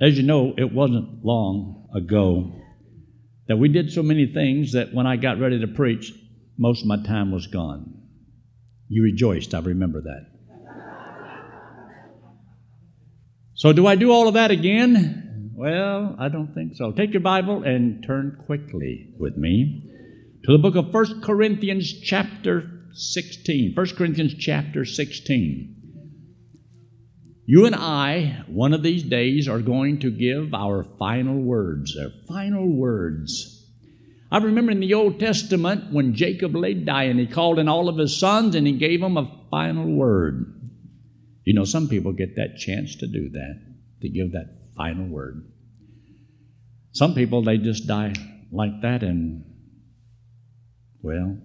As you know, it wasn't long ago that we did so many things that when I got ready to preach, most of my time was gone. You rejoiced, I remember that. So, do I do all of that again? Well, I don't think so. Take your Bible and turn quickly with me to the book of 1 Corinthians, chapter 16. 1 Corinthians, chapter 16. You and I, one of these days, are going to give our final words, our final words. I remember in the Old Testament when Jacob lay dying, he called in all of his sons and he gave them a final word. You know, some people get that chance to do that, to give that final word. Some people, they just die like that, and, well,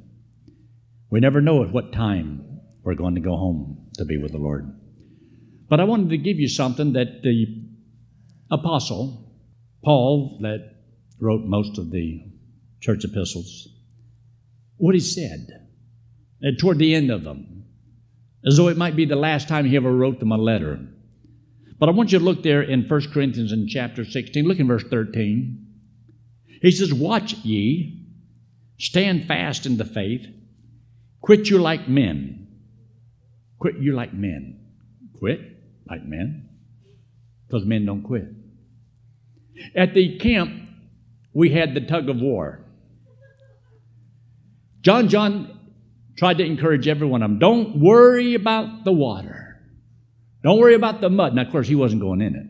we never know at what time we're going to go home to be with the Lord. But I wanted to give you something that the apostle, Paul, that wrote most of the church epistles, what he said toward the end of them, as though it might be the last time he ever wrote them a letter. But I want you to look there in 1 Corinthians in chapter 16. Look in verse 13. He says, Watch ye, stand fast in the faith, quit you like men. Quit you like men. Quit like men, because men don't quit. At the camp, we had the tug of war. John John tried to encourage every one of them don't worry about the water, don't worry about the mud. Now, of course, he wasn't going in it.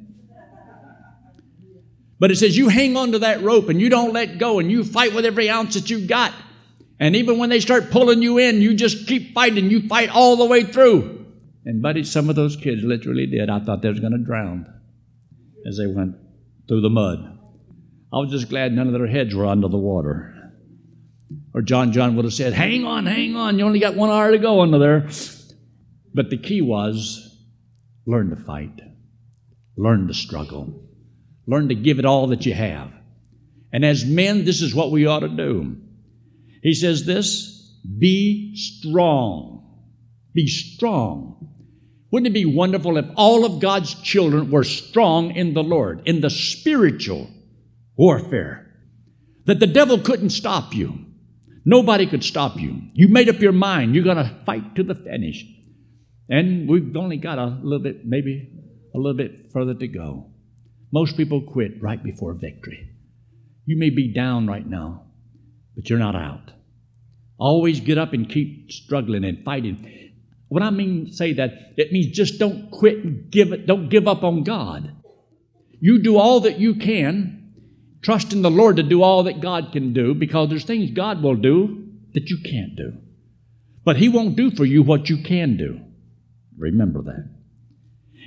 But it says you hang on to that rope and you don't let go and you fight with every ounce that you've got. And even when they start pulling you in, you just keep fighting. You fight all the way through. And buddy, some of those kids literally did. I thought they was going to drown as they went through the mud. I was just glad none of their heads were under the water. Or John John would have said, Hang on, hang on, you only got one hour to go under there. But the key was learn to fight, learn to struggle, learn to give it all that you have. And as men, this is what we ought to do. He says this be strong. Be strong. Wouldn't it be wonderful if all of God's children were strong in the Lord, in the spiritual warfare? That the devil couldn't stop you. Nobody could stop you. You made up your mind, you're going to fight to the finish. And we've only got a little bit, maybe a little bit further to go. Most people quit right before victory. You may be down right now, but you're not out. Always get up and keep struggling and fighting. When I mean say that, it means just don't quit and give it, don't give up on God. You do all that you can, trust in the Lord to do all that God can do, because there's things God will do that you can't do. But He won't do for you what you can do. Remember that.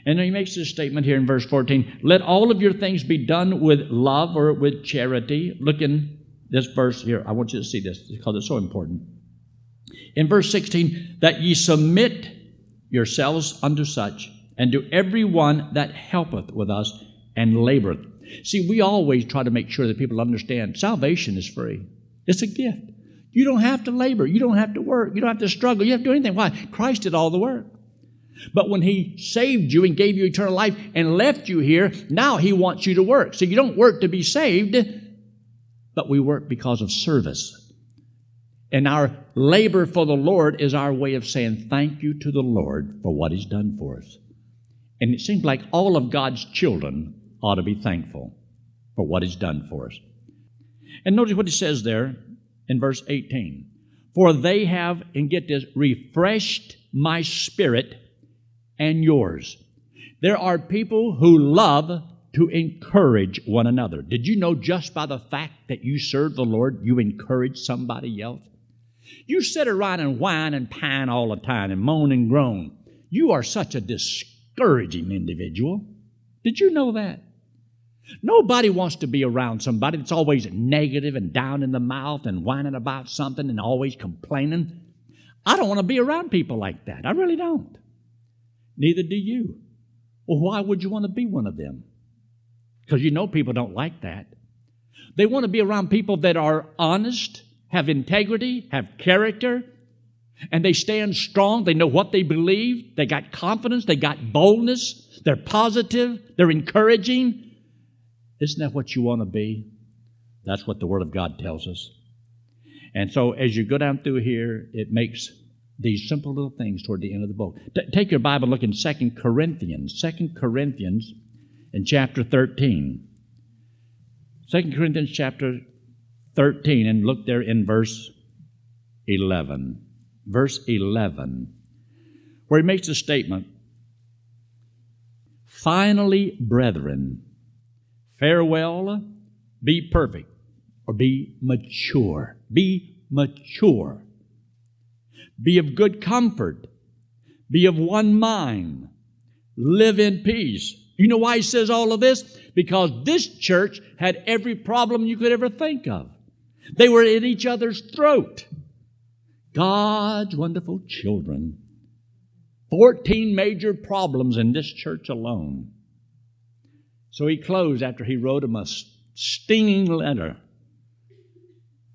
And he makes this statement here in verse 14 let all of your things be done with love or with charity. Look in this verse here. I want you to see this because it's so important in verse 16, that ye submit yourselves unto such, and to every one that helpeth with us and laboreth. See, we always try to make sure that people understand salvation is free. It's a gift. You don't have to labor. You don't have to work. You don't have to struggle. You have to do anything. Why? Christ did all the work. But when He saved you and gave you eternal life and left you here, now He wants you to work. So you don't work to be saved, but we work because of service. And our labor for the Lord is our way of saying thank you to the Lord for what He's done for us. And it seems like all of God's children ought to be thankful for what He's done for us. And notice what He says there in verse 18 For they have, and get this, refreshed my spirit and yours. There are people who love to encourage one another. Did you know just by the fact that you serve the Lord, you encourage somebody else? You sit around and whine and pine all the time and moan and groan. You are such a discouraging individual. Did you know that? Nobody wants to be around somebody that's always negative and down in the mouth and whining about something and always complaining. I don't want to be around people like that. I really don't. Neither do you. Well, why would you want to be one of them? Because you know people don't like that. They want to be around people that are honest, have integrity, have character, and they stand strong. They know what they believe. They got confidence. They got boldness. They're positive. They're encouraging. Isn't that what you want to be? That's what the Word of God tells us. And so as you go down through here, it makes these simple little things toward the end of the book. T- take your Bible, look in Second Corinthians, Second Corinthians in chapter 13. 2 Corinthians chapter 13, and look there in verse 11. Verse 11, where he makes a statement Finally, brethren, farewell, be perfect, or be mature. Be mature. Be of good comfort. Be of one mind. Live in peace. You know why he says all of this? Because this church had every problem you could ever think of. They were in each other's throat. God's wonderful children. 14 major problems in this church alone. So he closed after he wrote him a stinging letter.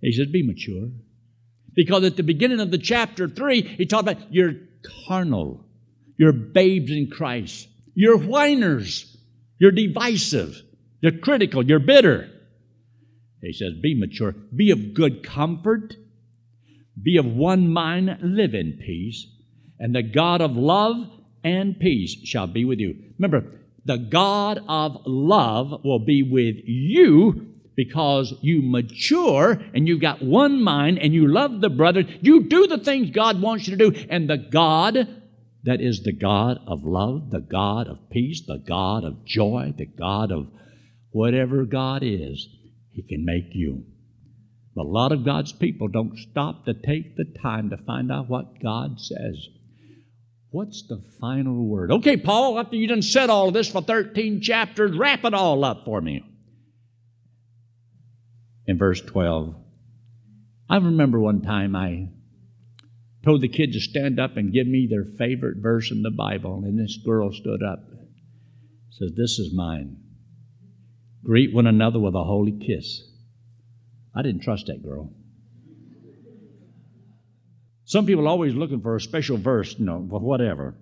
He says, Be mature. Because at the beginning of the chapter 3, he talked about you're carnal, you're babes in Christ, you're whiners, you're divisive, you're critical, you're bitter. He says, Be mature, be of good comfort, be of one mind, live in peace, and the God of love and peace shall be with you. Remember, the God of love will be with you because you mature and you've got one mind and you love the brother. You do the things God wants you to do, and the God that is the God of love, the God of peace, the God of joy, the God of whatever God is, He can make you. But a lot of God's people don't stop to take the time to find out what God says. What's the final word? Okay, Paul, after you done said all of this for 13 chapters, wrap it all up for me in verse 12. I remember one time I told the kids to stand up and give me their favorite verse in the Bible, and this girl stood up. Says, This is mine. Greet one another with a holy kiss. I didn't trust that girl. Some people are always looking for a special verse, you know, for whatever.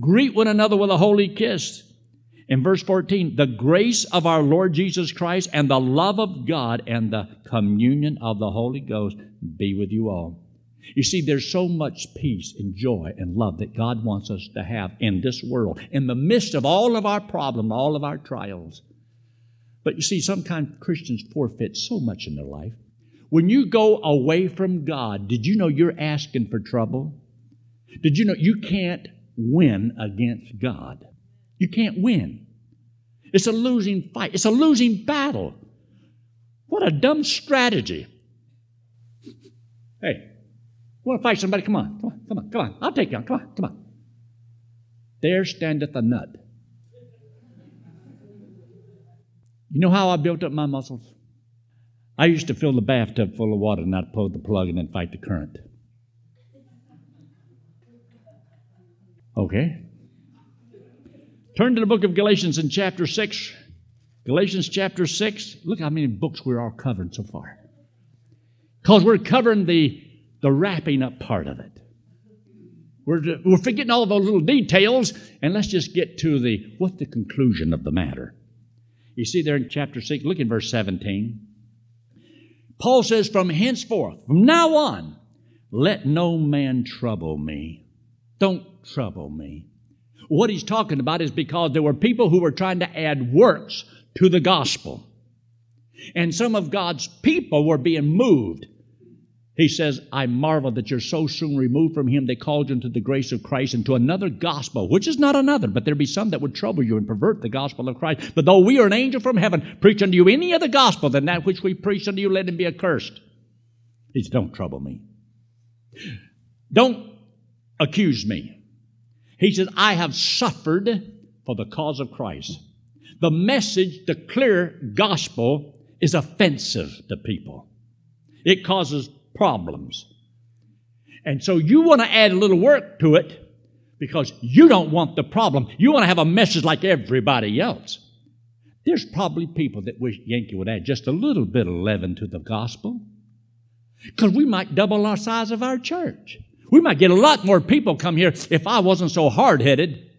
Greet one another with a holy kiss. In verse 14, the grace of our Lord Jesus Christ and the love of God and the communion of the Holy Ghost be with you all. You see, there's so much peace and joy and love that God wants us to have in this world, in the midst of all of our problems, all of our trials. But you see, sometimes Christians forfeit so much in their life. When you go away from God, did you know you're asking for trouble? Did you know you can't win against God? You can't win. It's a losing fight, it's a losing battle. What a dumb strategy. Hey, want to fight somebody? Come on, come on, come on, come on. I'll take you on. Come on, come on. There standeth a nut. You know how I built up my muscles? I used to fill the bathtub full of water and I'd pull the plug and then fight the current. Okay? Turn to the book of Galatians in chapter 6. Galatians chapter 6. Look how many books we're all covering so far. Because we're covering the, the wrapping up part of it. We're, we're forgetting all those little details, and let's just get to the what's the conclusion of the matter. You see there in chapter 6, look in verse 17. Paul says, From henceforth, from now on, let no man trouble me. Don't trouble me. What he's talking about is because there were people who were trying to add works to the gospel. And some of God's people were being moved. He says, I marvel that you're so soon removed from him. They called you into the grace of Christ and into another gospel, which is not another, but there be some that would trouble you and pervert the gospel of Christ. But though we are an angel from heaven, preach unto you any other gospel than that which we preach unto you, let him be accursed. He says, Don't trouble me. Don't accuse me. He says, I have suffered for the cause of Christ. The message, the clear gospel, is offensive to people. It causes problems. And so you want to add a little work to it because you don't want the problem. You want to have a message like everybody else. There's probably people that wish Yankee would add just a little bit of leaven to the gospel because we might double our size of our church. We might get a lot more people come here if I wasn't so hard headed.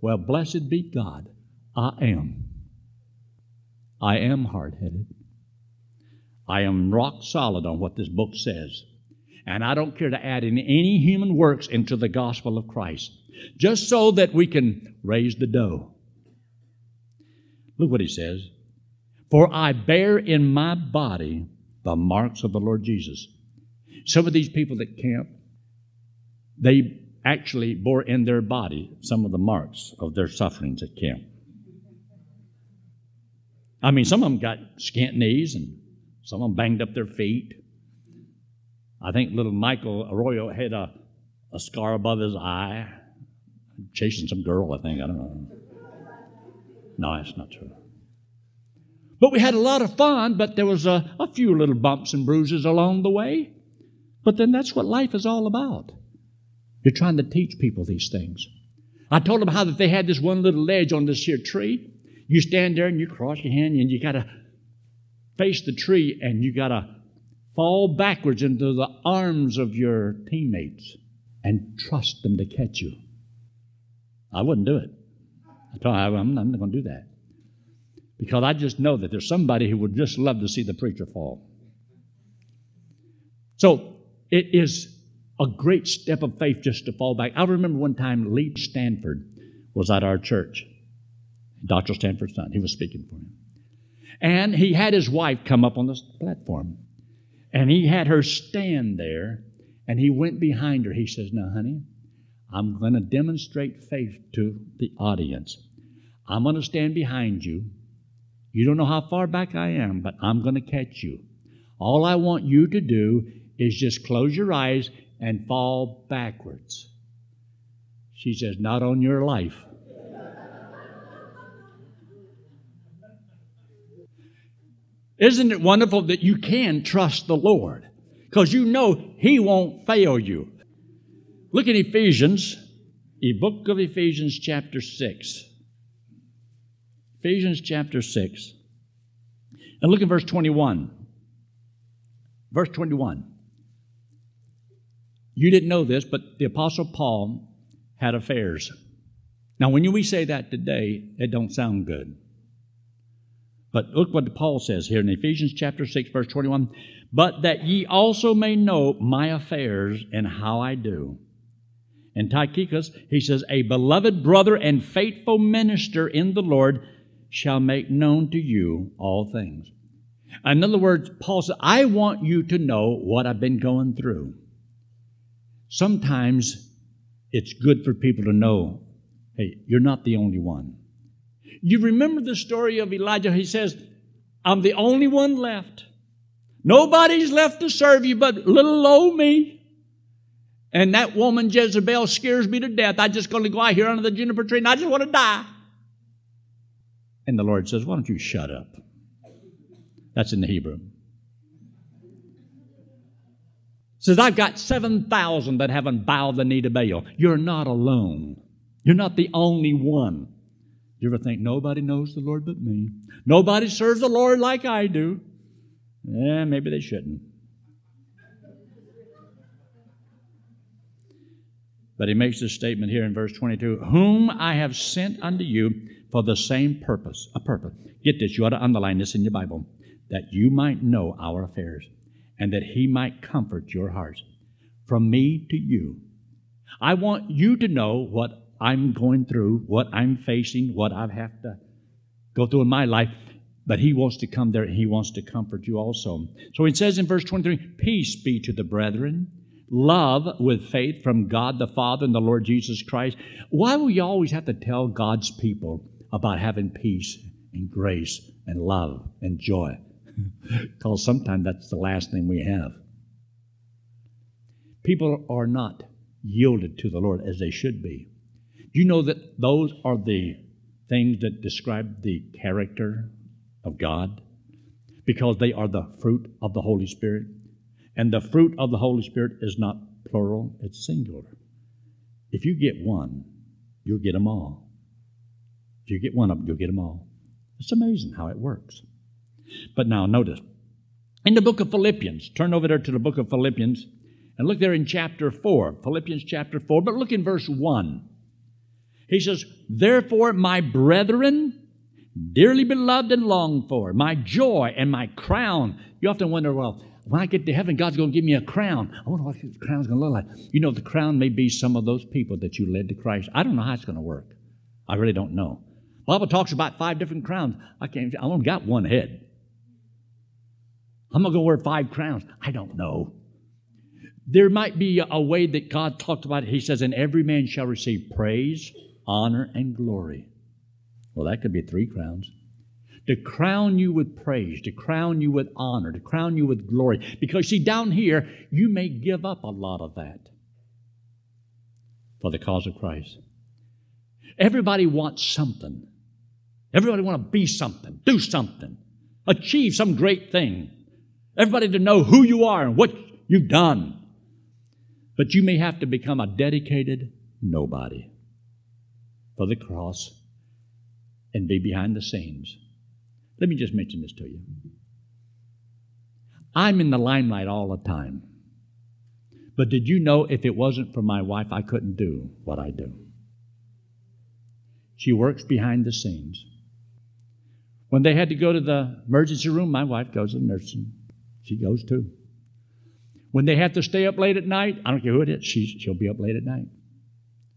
Well, blessed be God, I am. I am hard headed. I am rock solid on what this book says. And I don't care to add in any human works into the gospel of Christ, just so that we can raise the dough. Look what he says. For I bear in my body the marks of the Lord Jesus. Some of these people that camp, they actually bore in their body some of the marks of their sufferings at camp. I mean, some of them got scant knees and some of them banged up their feet. I think little Michael Arroyo had a, a scar above his eye, chasing some girl, I think. I don't know. No, that's not true. But we had a lot of fun, but there was a, a few little bumps and bruises along the way. But then that's what life is all about. You're trying to teach people these things. I told them how that they had this one little ledge on this here tree. You stand there and you cross your hand and you got to face the tree and you got to fall backwards into the arms of your teammates and trust them to catch you. I wouldn't do it. I told them, I'm not going to do that. Because I just know that there's somebody who would just love to see the preacher fall. So it is a great step of faith just to fall back. I remember one time Lee Stanford was at our church. Dr. Stanford's son. He was speaking for him. And he had his wife come up on the platform. And he had her stand there. And he went behind her. He says, Now, honey, I'm going to demonstrate faith to the audience. I'm going to stand behind you. You don't know how far back I am, but I'm going to catch you. All I want you to do is just close your eyes and fall backwards. She says, Not on your life. Isn't it wonderful that you can trust the Lord? Because you know He won't fail you. Look at Ephesians, the book of Ephesians, chapter 6. Ephesians chapter 6. And look at verse 21. Verse 21. You didn't know this, but the Apostle Paul had affairs. Now, when we say that today, it don't sound good. But look what Paul says here in Ephesians chapter 6, verse 21. But that ye also may know my affairs and how I do. And Tychicus, he says, a beloved brother and faithful minister in the Lord shall make known to you all things. In other words, Paul says, I want you to know what I've been going through. Sometimes it's good for people to know hey, you're not the only one. You remember the story of Elijah? He says, I'm the only one left. Nobody's left to serve you but little old me. And that woman Jezebel scares me to death. I'm just going to go out here under the juniper tree and I just want to die. And the Lord says, Why don't you shut up? That's in the Hebrew. Says, I've got 7,000 that haven't bowed the knee to Baal. You're not alone. You're not the only one. You ever think nobody knows the Lord but me? Nobody serves the Lord like I do. Yeah, maybe they shouldn't. But he makes this statement here in verse 22 Whom I have sent unto you for the same purpose. A purpose. Get this, you ought to underline this in your Bible. That you might know our affairs, and that he might comfort your hearts. From me to you. I want you to know what I'm going through, what I'm facing, what I have to go through in my life. But he wants to come there and he wants to comfort you also. So it says in verse 23 Peace be to the brethren, love with faith from God the Father and the Lord Jesus Christ. Why will you always have to tell God's people about having peace and grace and love and joy? because sometimes that's the last thing we have. People are not yielded to the Lord as they should be. Do you know that those are the things that describe the character of God? Because they are the fruit of the Holy Spirit. And the fruit of the Holy Spirit is not plural, it's singular. If you get one, you'll get them all. If you get one of them, you'll get them all. It's amazing how it works. But now, notice, in the book of Philippians, turn over there to the book of Philippians and look there in chapter 4, Philippians chapter 4, but look in verse 1. He says, Therefore, my brethren, dearly beloved and longed for, my joy and my crown. You often wonder, well, when I get to heaven, God's going to give me a crown. I wonder what the crown's going to look like. You know, the crown may be some of those people that you led to Christ. I don't know how it's going to work. I really don't know. The Bible talks about five different crowns. I can't. I only got one head. I'm going to wear five crowns. I don't know. There might be a way that God talked about it. He says, And every man shall receive praise, honor, and glory. Well, that could be three crowns. To crown you with praise, to crown you with honor, to crown you with glory. Because, see, down here, you may give up a lot of that for the cause of Christ. Everybody wants something. Everybody want to be something, do something, achieve some great thing. Everybody to know who you are and what you've done. But you may have to become a dedicated nobody for the cross and be behind the scenes. Let me just mention this to you. I'm in the limelight all the time. But did you know if it wasn't for my wife, I couldn't do what I do? She works behind the scenes. When they had to go to the emergency room, my wife goes to the nursing. She goes too. When they have to stay up late at night, I don't care who it is, she, she'll be up late at night.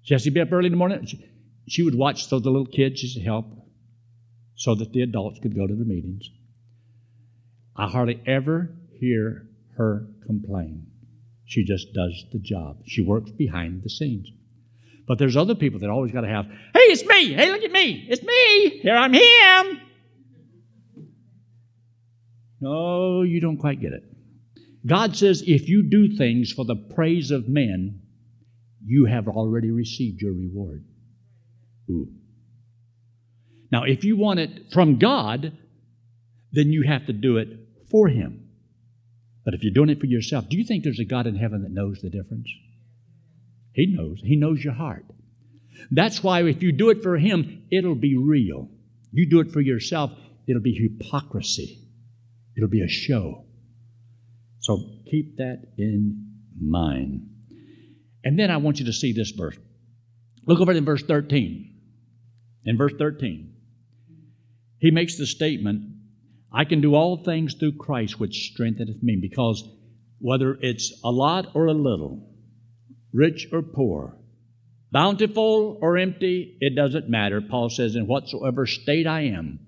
She has to be up early in the morning. She, she would watch so the little kids, she'd help so that the adults could go to the meetings. I hardly ever hear her complain. She just does the job. She works behind the scenes. But there's other people that always got to have, hey, it's me. Hey, look at me. It's me. Here I'm him. No, you don't quite get it. God says if you do things for the praise of men, you have already received your reward. Ooh. Now, if you want it from God, then you have to do it for Him. But if you're doing it for yourself, do you think there's a God in heaven that knows the difference? He knows. He knows your heart. That's why if you do it for Him, it'll be real. You do it for yourself, it'll be hypocrisy, it'll be a show. So keep that in mind. And then I want you to see this verse. Look over in verse 13. In verse 13, he makes the statement, I can do all things through Christ which strengtheneth me, because whether it's a lot or a little, rich or poor, bountiful or empty, it doesn't matter. Paul says, In whatsoever state I am,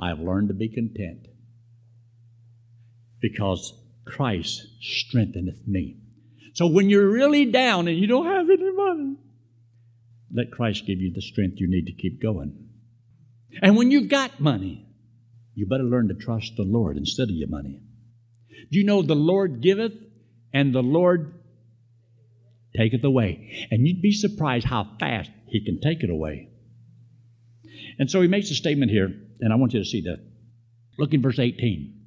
I have learned to be content, because Christ strengtheneth me. So when you're really down and you don't have any money, let Christ give you the strength you need to keep going. And when you've got money, you better learn to trust the Lord instead of your money. Do you know the Lord giveth and the Lord taketh away? And you'd be surprised how fast He can take it away. And so He makes a statement here, and I want you to see that. Look in verse 18.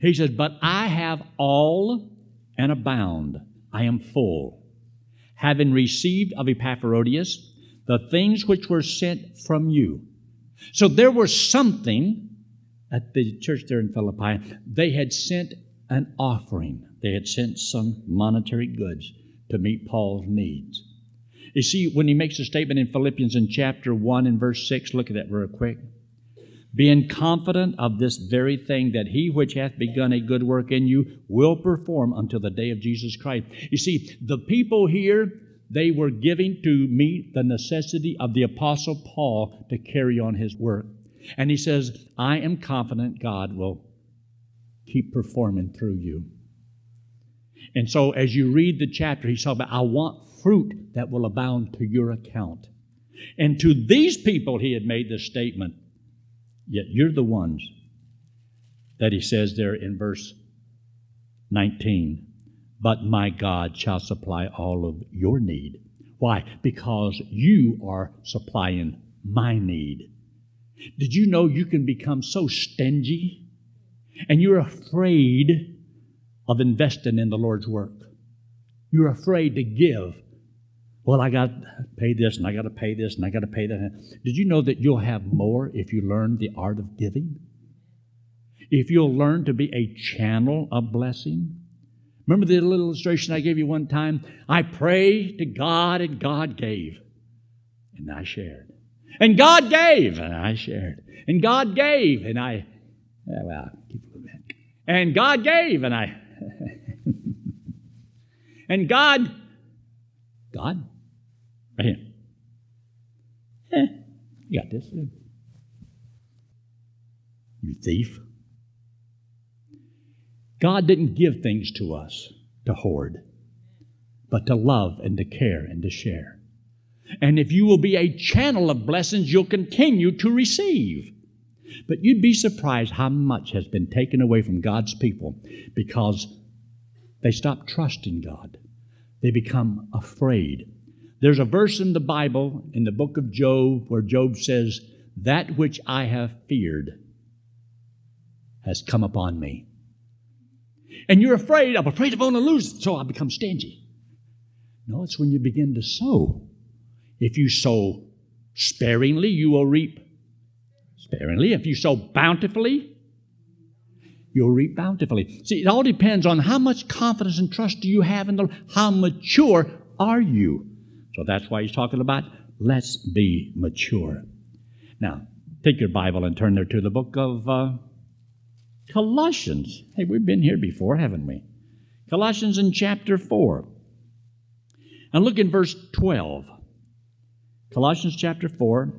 He says, But I have all and abound. I am full having received of Epaphroditus the things which were sent from you. So there was something at the church there in Philippi. They had sent an offering, they had sent some monetary goods to meet Paul's needs. You see, when he makes a statement in Philippians in chapter 1 and verse 6, look at that real quick. Being confident of this very thing, that he which hath begun a good work in you will perform until the day of Jesus Christ. You see, the people here, they were giving to meet the necessity of the Apostle Paul to carry on his work. And he says, I am confident God will keep performing through you. And so as you read the chapter, talking about, I want fruit that will abound to your account. And to these people, he had made this statement Yet you're the ones that he says there in verse 19, but my God shall supply all of your need. Why? Because you are supplying my need. Did you know you can become so stingy and you're afraid of investing in the Lord's work? You're afraid to give well, I got to pay this and I got to pay this and I got to pay that. Did you know that you'll have more if you learn the art of giving? If you'll learn to be a channel of blessing? Remember the little illustration I gave you one time? I prayed to God and God gave. And I shared. And God gave, and I shared. And God gave, and I, well, and God gave, and I, and God, God, right here. Eh, you got this. You thief. God didn't give things to us to hoard, but to love and to care and to share. And if you will be a channel of blessings, you'll continue to receive. But you'd be surprised how much has been taken away from God's people because they stop trusting God. They become afraid. There's a verse in the Bible, in the book of Job, where Job says, That which I have feared has come upon me. And you're afraid, I'm afraid I'm going to lose it, so I become stingy. No, it's when you begin to sow. If you sow sparingly, you will reap sparingly. If you sow bountifully, you'll reap bountifully. See, it all depends on how much confidence and trust do you have in the how mature are you. So that's why he's talking about let's be mature. Now, take your Bible and turn there to the book of uh, Colossians. Hey, we've been here before, haven't we? Colossians in chapter 4. And look in verse 12. Colossians chapter 4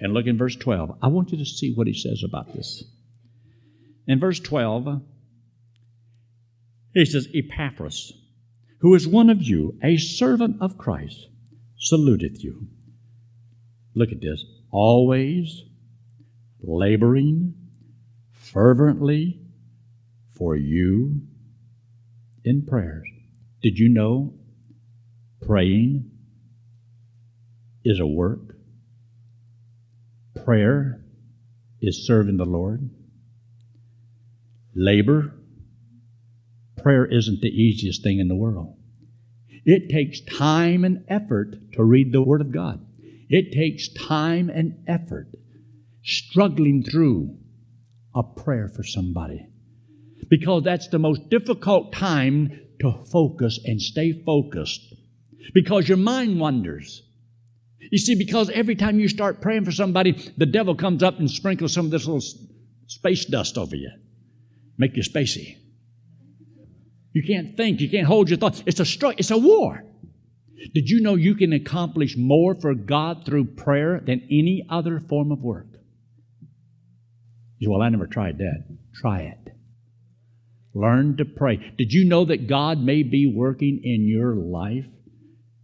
and look in verse 12. I want you to see what he says about this. In verse 12, he says, Epaphras, who is one of you, a servant of Christ, saluteth you. Look at this. Always laboring fervently for you in prayers. Did you know praying is a work? Prayer is serving the Lord. Labor, prayer isn't the easiest thing in the world. It takes time and effort to read the Word of God. It takes time and effort struggling through a prayer for somebody. Because that's the most difficult time to focus and stay focused. Because your mind wanders. You see, because every time you start praying for somebody, the devil comes up and sprinkles some of this little space dust over you, make you spacey. You can't think, you can't hold your thoughts. It's a struggle, it's a war. Did you know you can accomplish more for God through prayer than any other form of work? Say, Well, I never tried that. Try it. Learn to pray. Did you know that God may be working in your life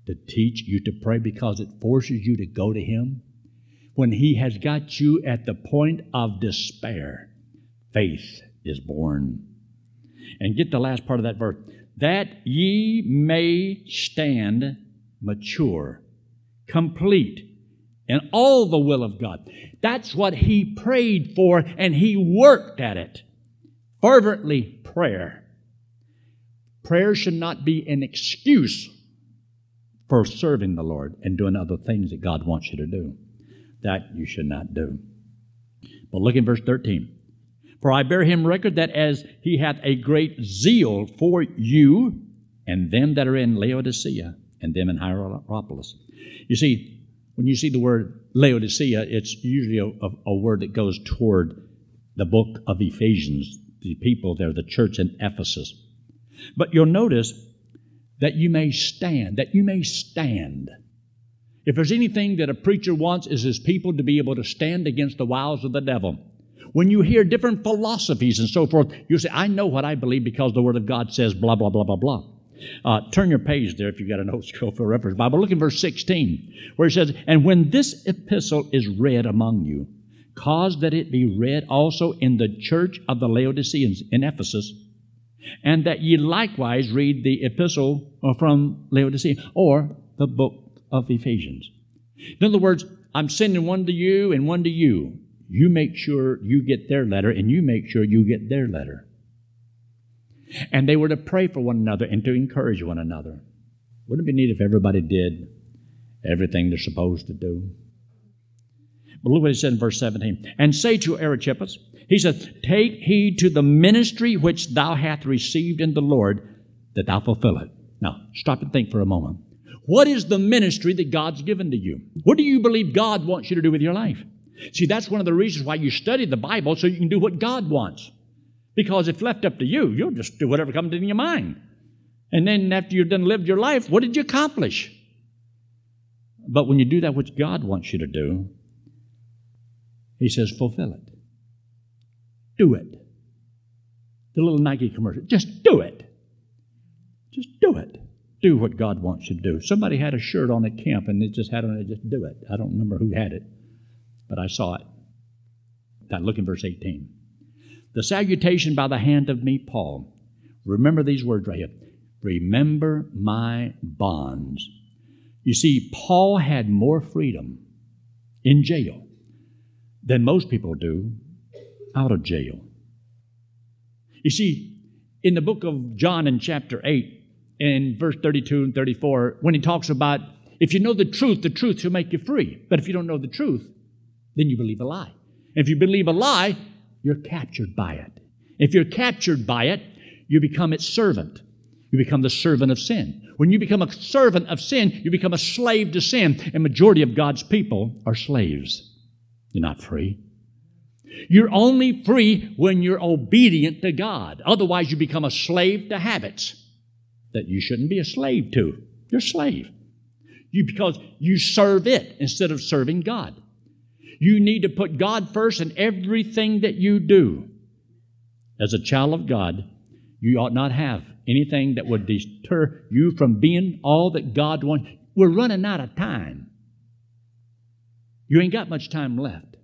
to teach you to pray because it forces you to go to Him? When He has got you at the point of despair, faith is born. And get the last part of that verse that ye may stand mature, complete in all the will of God. That's what he prayed for, and he worked at it. Fervently prayer. Prayer should not be an excuse for serving the Lord and doing other things that God wants you to do. That you should not do. But look in verse 13. For I bear him record that as he hath a great zeal for you and them that are in Laodicea and them in Hierapolis. You see, when you see the word Laodicea, it's usually a, a, a word that goes toward the book of Ephesians, the people there, the church in Ephesus. But you'll notice that you may stand, that you may stand. If there's anything that a preacher wants is his people to be able to stand against the wiles of the devil. When you hear different philosophies and so forth, you say, I know what I believe because the Word of God says blah, blah, blah, blah, blah. Uh, turn your page there if you've got an old for Reference Bible. Look in verse 16, where it says, And when this epistle is read among you, cause that it be read also in the church of the Laodiceans in Ephesus, and that ye likewise read the epistle uh, from Laodicea or the book of Ephesians. In other words, I'm sending one to you and one to you. You make sure you get their letter, and you make sure you get their letter. And they were to pray for one another and to encourage one another. Wouldn't it be neat if everybody did everything they're supposed to do? But look what he said in verse 17. And say to Archippus, he says, Take heed to the ministry which thou hast received in the Lord, that thou fulfill it. Now, stop and think for a moment. What is the ministry that God's given to you? What do you believe God wants you to do with your life? See, that's one of the reasons why you study the Bible so you can do what God wants. Because if left up to you, you'll just do whatever comes into your mind. And then after you've done lived your life, what did you accomplish? But when you do that which God wants you to do, He says, fulfill it. Do it. The little Nike commercial. Just do it. Just do it. Do what God wants you to do. Somebody had a shirt on at camp and it just had on it, just do it. I don't remember who had it, but I saw it. Now look in verse 18. The salutation by the hand of me, Paul. Remember these words right here. Remember my bonds. You see, Paul had more freedom in jail than most people do out of jail. You see, in the book of John in chapter 8, in verse 32 and 34, when he talks about if you know the truth, the truth shall make you free. But if you don't know the truth, then you believe a lie. If you believe a lie, you're captured by it. If you're captured by it, you become its servant. You become the servant of sin. When you become a servant of sin, you become a slave to sin. And majority of God's people are slaves. You're not free. You're only free when you're obedient to God. Otherwise, you become a slave to habits that you shouldn't be a slave to. You're a slave. You, because you serve it instead of serving God. You need to put God first in everything that you do. As a child of God, you ought not have anything that would deter you from being all that God wants. We're running out of time. You ain't got much time left.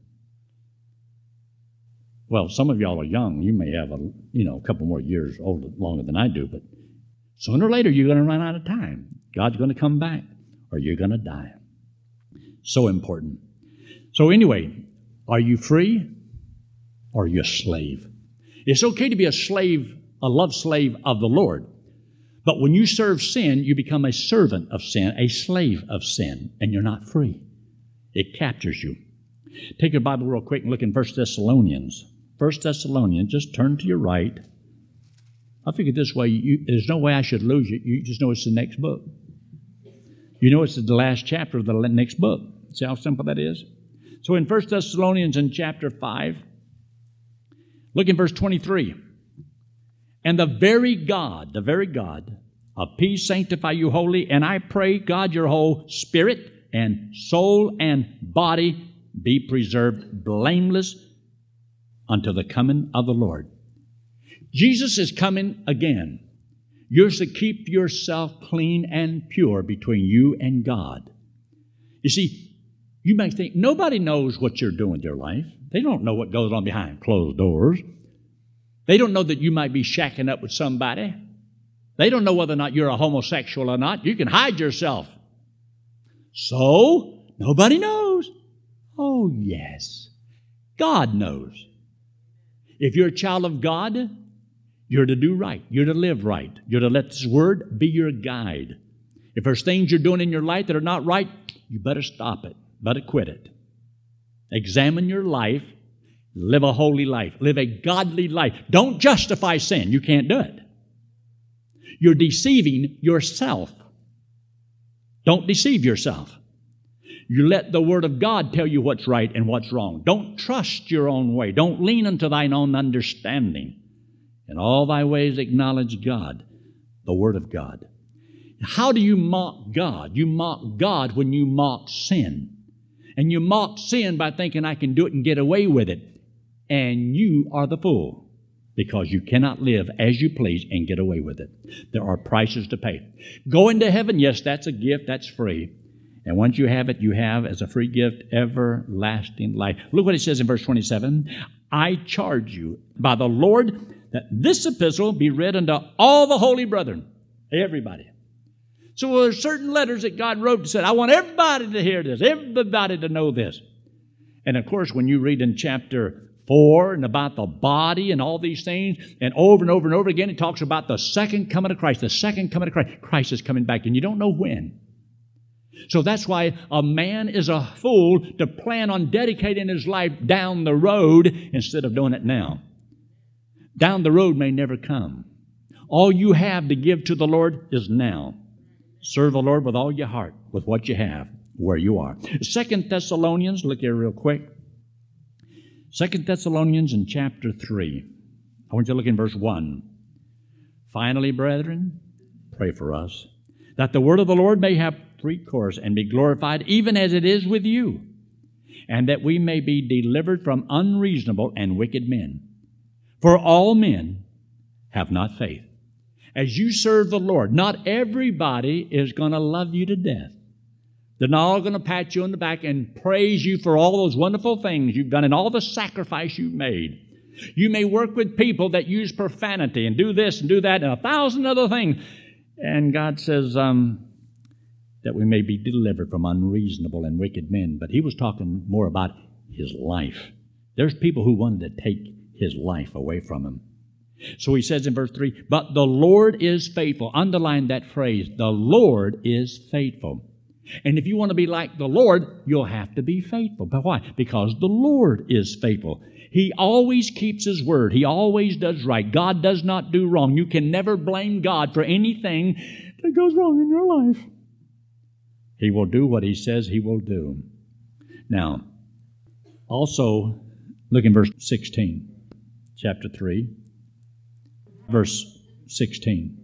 Well, some of y'all are young. You may have a you know a couple more years older, longer than I do, but sooner or later you're going to run out of time. God's going to come back, or you're going to die. So important. So anyway, are you free, or are you a slave? It's okay to be a slave, a love slave of the Lord. But when you serve sin, you become a servant of sin, a slave of sin, and you're not free. It captures you. Take your Bible real quick and look in 1 Thessalonians. 1 Thessalonians, just turn to your right. I figured this way, you, there's no way I should lose you. You just know it's the next book. You know it's the last chapter of the next book. See how simple that is? So in 1 Thessalonians in chapter 5, look in verse 23. And the very God, the very God of peace sanctify you wholly, and I pray, God, your whole spirit and soul and body be preserved blameless until the coming of the Lord. Jesus is coming again. You're to keep yourself clean and pure between you and God. You see, you may think nobody knows what you're doing with your life. They don't know what goes on behind closed doors. They don't know that you might be shacking up with somebody. They don't know whether or not you're a homosexual or not. You can hide yourself. So, nobody knows. Oh, yes. God knows. If you're a child of God, you're to do right. You're to live right. You're to let this word be your guide. If there's things you're doing in your life that are not right, you better stop it. Better quit it. Examine your life. Live a holy life. Live a godly life. Don't justify sin. You can't do it. You're deceiving yourself. Don't deceive yourself. You let the Word of God tell you what's right and what's wrong. Don't trust your own way. Don't lean unto thine own understanding. In all thy ways acknowledge God, the Word of God. How do you mock God? You mock God when you mock sin. And you mock sin by thinking, I can do it and get away with it. And you are the fool because you cannot live as you please and get away with it. There are prices to pay. Going to heaven, yes, that's a gift, that's free. And once you have it, you have as a free gift everlasting life. Look what it says in verse 27 I charge you by the Lord that this epistle be read unto all the holy brethren, everybody. So there certain letters that God wrote and said, I want everybody to hear this, everybody to know this. And of course, when you read in chapter 4 and about the body and all these things, and over and over and over again, it talks about the second coming of Christ, the second coming of Christ. Christ is coming back, and you don't know when. So that's why a man is a fool to plan on dedicating his life down the road instead of doing it now. Down the road may never come. All you have to give to the Lord is now. Serve the Lord with all your heart, with what you have, where you are. Second Thessalonians, look here real quick. Second Thessalonians in chapter 3. I want you to look in verse 1. Finally, brethren, pray for us, that the word of the Lord may have free course and be glorified, even as it is with you, and that we may be delivered from unreasonable and wicked men. For all men have not faith. As you serve the Lord, not everybody is going to love you to death. They're not all going to pat you on the back and praise you for all those wonderful things you've done and all the sacrifice you've made. You may work with people that use profanity and do this and do that and a thousand other things. And God says um, that we may be delivered from unreasonable and wicked men. But He was talking more about His life. There's people who wanted to take His life away from Him. So He says in verse 3 But the Lord is faithful. Underline that phrase. The Lord is faithful. And if you want to be like the Lord, you'll have to be faithful. But why? Because the Lord is faithful. He always keeps His word. He always does right. God does not do wrong. You can never blame God for anything that goes wrong in your life. He will do what He says He will do. Now, also, look in verse 16, chapter 3, verse 16.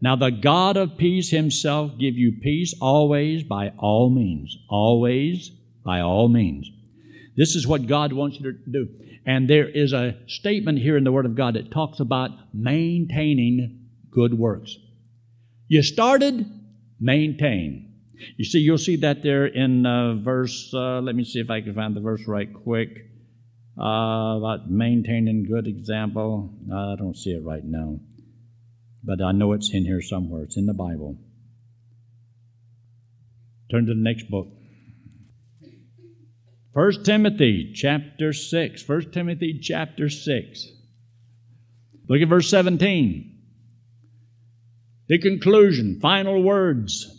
Now the God of peace himself give you peace always by all means. Always by all means. This is what God wants you to do. And there is a statement here in the Word of God that talks about maintaining good works. You started, maintain. You see, you'll see that there in uh, verse, uh, let me see if I can find the verse right quick, uh, about maintaining good example. I don't see it right now but I know it's in here somewhere. It's in the Bible. Turn to the next book. 1 Timothy chapter 6. 1 Timothy chapter 6. Look at verse 17. The conclusion, final words.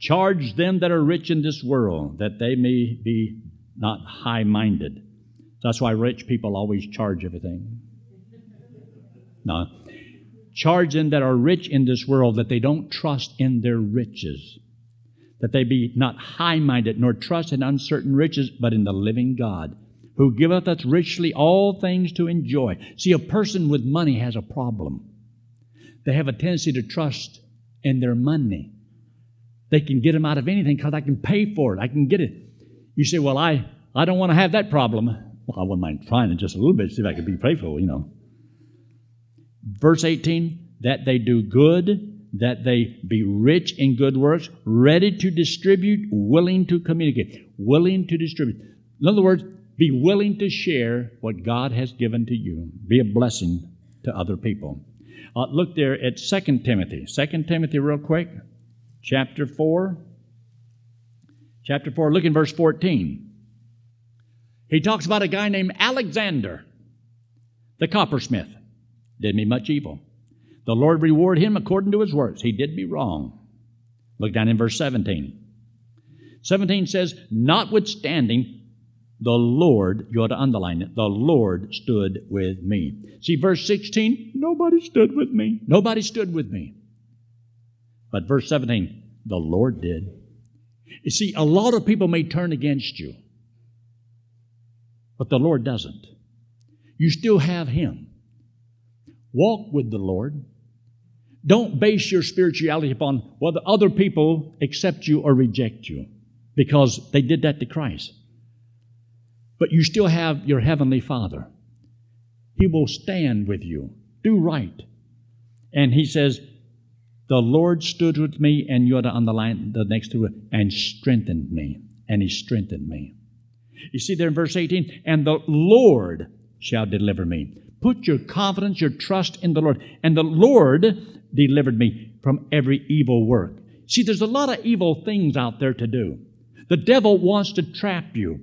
Charge them that are rich in this world that they may be not high minded. That's why rich people always charge everything. No, charge them that are rich in this world that they don't trust in their riches, that they be not high minded, nor trust in uncertain riches, but in the living God, who giveth us richly all things to enjoy. See, a person with money has a problem. They have a tendency to trust in their money. They can get them out of anything because I can pay for it. I can get it. You say, Well, I, I don't want to have that problem. Well, I wouldn't mind trying it just a little bit, see if I could be faithful, you know. Verse 18 that they do good, that they be rich in good works, ready to distribute, willing to communicate, willing to distribute. In other words, be willing to share what God has given to you. Be a blessing to other people. Uh, look there at 2 Timothy. 2 Timothy, real quick, chapter 4. Chapter 4, look in verse 14. He talks about a guy named Alexander, the coppersmith did me much evil. The Lord reward him according to his works. He did me wrong. Look down in verse 17. 17 says, Notwithstanding, the Lord, you ought to underline it, the Lord stood with me. See, verse 16, nobody stood with me. Nobody stood with me. But verse 17, the Lord did. You see, a lot of people may turn against you, but the Lord doesn't. You still have Him. Walk with the Lord. Don't base your spirituality upon whether other people accept you or reject you, because they did that to Christ. But you still have your Heavenly Father. He will stand with you. Do right. And He says, The Lord stood with me, and you ought to underline the next two, and strengthened me. And He strengthened me. You see there in verse 18, and the Lord shall deliver me. Put your confidence, your trust in the Lord. And the Lord delivered me from every evil work. See, there's a lot of evil things out there to do. The devil wants to trap you.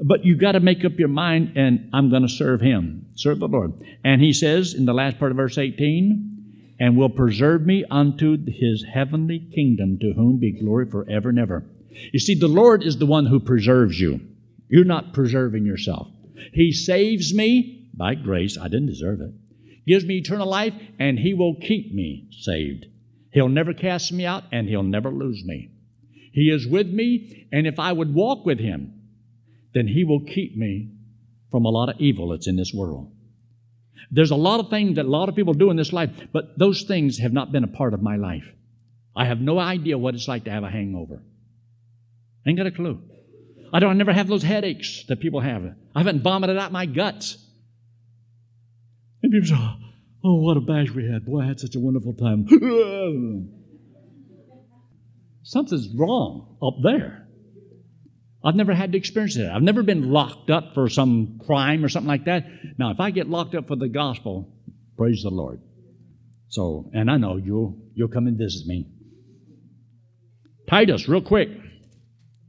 But you got to make up your mind, and I'm going to serve him, serve the Lord. And he says in the last part of verse 18, and will preserve me unto his heavenly kingdom, to whom be glory forever and ever. You see, the Lord is the one who preserves you. You're not preserving yourself. He saves me, by grace. I didn't deserve it. Gives me eternal life, and He will keep me saved. He'll never cast me out, and He'll never lose me. He is with me, and if I would walk with Him, then He will keep me from a lot of evil that's in this world. There's a lot of things that a lot of people do in this life, but those things have not been a part of my life. I have no idea what it's like to have a hangover. Ain't got a clue. I don't I never have those headaches that people have. I haven't vomited out my guts. And people say, Oh, oh what a bash we had. Boy, I had such a wonderful time. Something's wrong up there. I've never had to experience that. I've never been locked up for some crime or something like that. Now, if I get locked up for the gospel, praise the Lord. So, and I know you'll you'll come and visit me. Titus, real quick.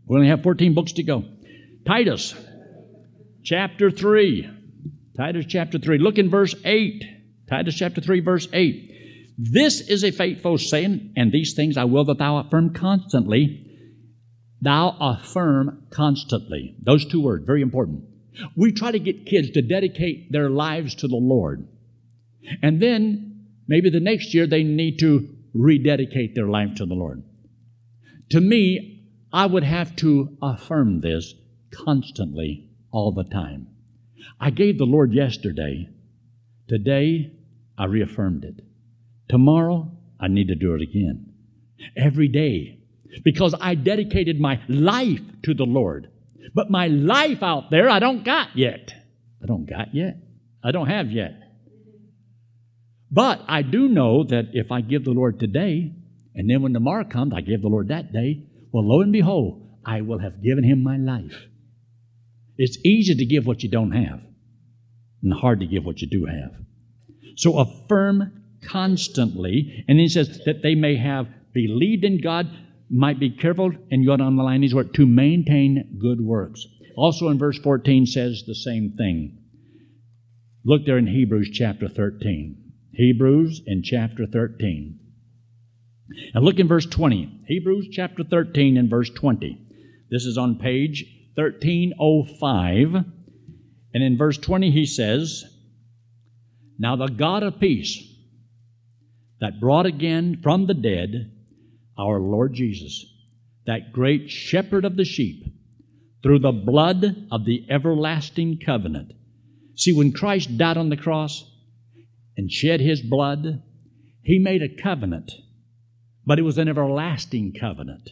We only have 14 books to go. Titus, chapter 3. Titus chapter 3. Look in verse 8. Titus chapter 3, verse 8. This is a faithful saying, and these things I will that thou affirm constantly Thou affirm constantly. Those two words, very important. We try to get kids to dedicate their lives to the Lord. And then maybe the next year they need to rededicate their life to the Lord. To me, I would have to affirm this constantly all the time. I gave the Lord yesterday. Today, I reaffirmed it. Tomorrow, I need to do it again. Every day, because I dedicated my life to the Lord. But my life out there, I don't got yet. I don't got yet. I don't have yet. But I do know that if I give the Lord today, and then when tomorrow comes, I give the Lord that day, well, lo and behold, I will have given him my life. It's easy to give what you don't have, and hard to give what you do have. So affirm constantly, and he says that they may have believed in God, might be careful, and you ought to underline these words, to maintain good works. Also in verse 14 says the same thing. Look there in Hebrews chapter 13. Hebrews in chapter 13. And look in verse 20. Hebrews chapter 13 and verse 20. This is on page 1305. And in verse 20 he says, Now the God of peace that brought again from the dead our Lord Jesus, that great shepherd of the sheep, through the blood of the everlasting covenant. See, when Christ died on the cross and shed his blood, he made a covenant, but it was an everlasting covenant.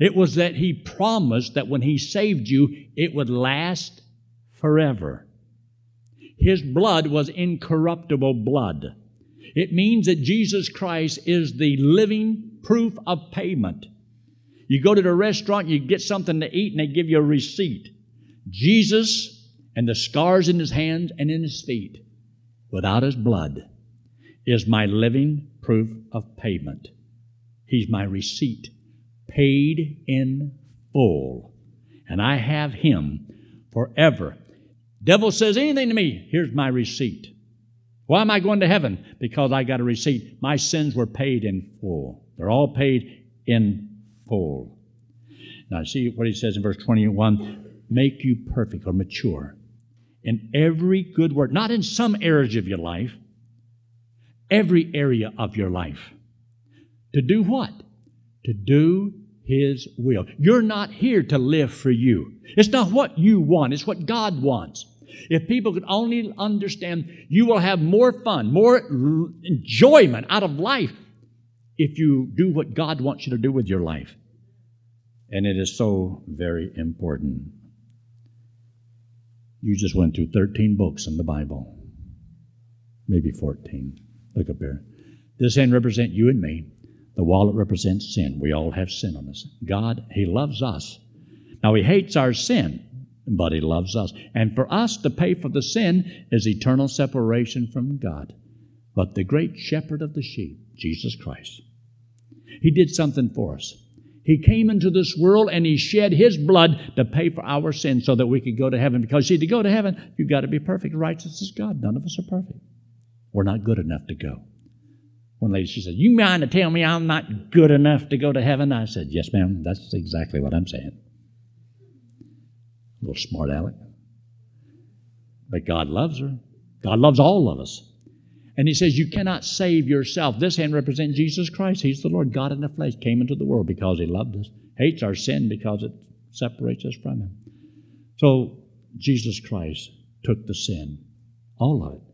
It was that he promised that when he saved you, it would last forever. His blood was incorruptible blood. It means that Jesus Christ is the living proof of payment. You go to the restaurant, you get something to eat, and they give you a receipt. Jesus and the scars in his hands and in his feet, without his blood, is my living proof of payment. He's my receipt, paid in full. And I have him forever. Devil says anything to me, here's my receipt. Why am I going to heaven? Because I got a receipt. My sins were paid in full. They're all paid in full. Now, see what he says in verse 21 make you perfect or mature in every good work, not in some areas of your life, every area of your life. To do what? To do his will. You're not here to live for you. It's not what you want, it's what God wants. If people could only understand, you will have more fun, more enjoyment out of life if you do what God wants you to do with your life. And it is so very important. You just went through 13 books in the Bible, maybe 14. Look up there. This hand represents you and me. The wallet represents sin. We all have sin on us. God, He loves us. Now, He hates our sin, but He loves us. And for us to pay for the sin is eternal separation from God. But the great shepherd of the sheep, Jesus Christ, He did something for us. He came into this world and He shed His blood to pay for our sins so that we could go to heaven. Because, see, to go to heaven, you've got to be perfect, righteous as God. None of us are perfect. We're not good enough to go. One lady, she said, You mind to tell me I'm not good enough to go to heaven? I said, Yes, ma'am. That's exactly what I'm saying. A Little smart aleck. But God loves her. God loves all of us. And he says, You cannot save yourself. This hand represents Jesus Christ. He's the Lord, God in the flesh, came into the world because he loved us, hates our sin because it separates us from him. So Jesus Christ took the sin, all of it,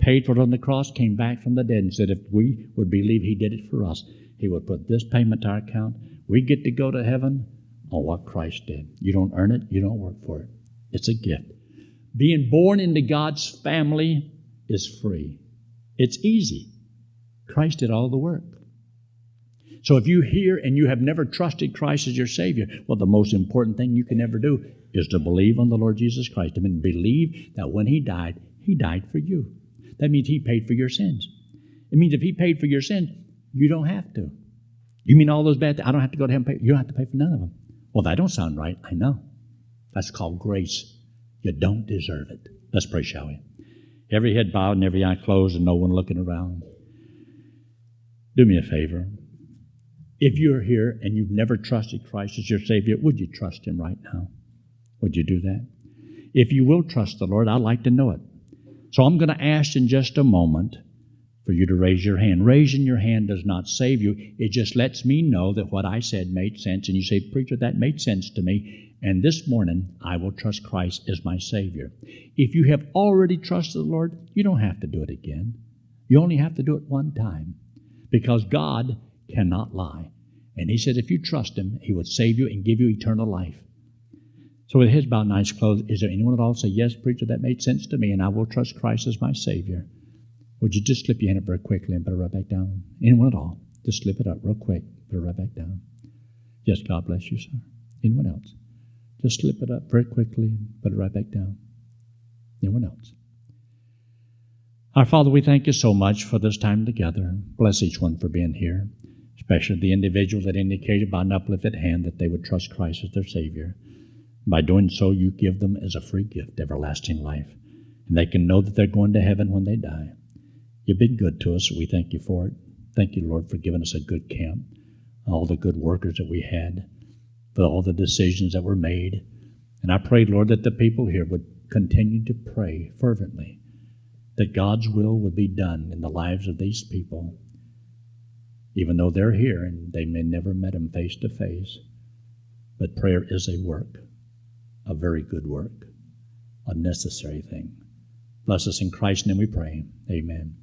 paid for it on the cross, came back from the dead, and said, If we would believe he did it for us, he would put this payment to our account. We get to go to heaven on what Christ did. You don't earn it, you don't work for it. It's a gift. Being born into God's family is free. It's easy. Christ did all the work. So if you here and you have never trusted Christ as your Savior, well, the most important thing you can ever do is to believe on the Lord Jesus Christ. I mean, believe that when He died, He died for you. That means He paid for your sins. It means if He paid for your sins, you don't have to. You mean all those bad things? I don't have to go to heaven. Pay. You don't have to pay for none of them. Well, that don't sound right. I know. That's called grace. You don't deserve it. Let's pray, shall we? Every head bowed and every eye closed and no one looking around. Do me a favor. If you're here and you've never trusted Christ as your Savior, would you trust Him right now? Would you do that? If you will trust the Lord, I'd like to know it. So I'm going to ask in just a moment for you to raise your hand. Raising your hand does not save you. It just lets me know that what I said made sense. And you say, Preacher, that made sense to me. And this morning, I will trust Christ as my Savior. If you have already trusted the Lord, you don't have to do it again. You only have to do it one time because God cannot lie. And He said, if you trust Him, He would save you and give you eternal life. So, with his bowed and eyes closed, is there anyone at all say, Yes, preacher, that made sense to me, and I will trust Christ as my Savior? Would you just slip your hand up very quickly and put it right back down? Anyone at all? Just slip it up real quick, put it right back down. Yes, God bless you, sir. Anyone else? Just slip it up very quickly and put it right back down. Anyone else? Our Father, we thank you so much for this time together. Bless each one for being here, especially the individuals that indicated by an uplifted hand that they would trust Christ as their Savior. By doing so, you give them as a free gift everlasting life, and they can know that they're going to heaven when they die. You've been good to us. We thank you for it. Thank you, Lord, for giving us a good camp, all the good workers that we had, for all the decisions that were made. And I pray, Lord, that the people here would continue to pray fervently that God's will would be done in the lives of these people, even though they're here and they may never met Him face to face. But prayer is a work a very good work, a necessary thing. Bless us in Christ's name we pray. Amen.